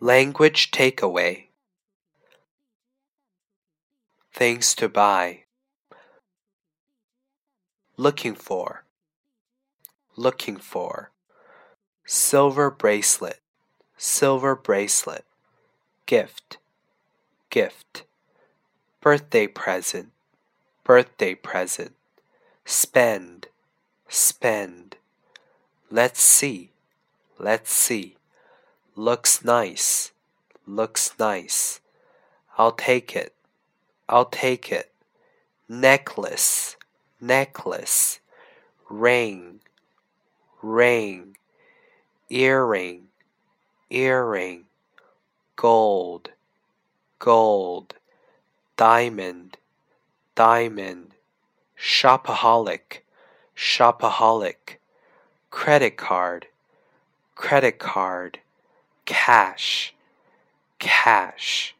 Language takeaway. Things to buy. Looking for. Looking for. Silver bracelet. Silver bracelet. Gift. Gift. Birthday present. Birthday present. Spend. Spend. Let's see. Let's see. Looks nice. Looks nice. I'll take it. I'll take it. Necklace. Necklace. Ring. Ring. Earring. Earring. Gold. Gold. Diamond. Diamond. Shopaholic. Shopaholic. Credit card. Credit card cash, cash,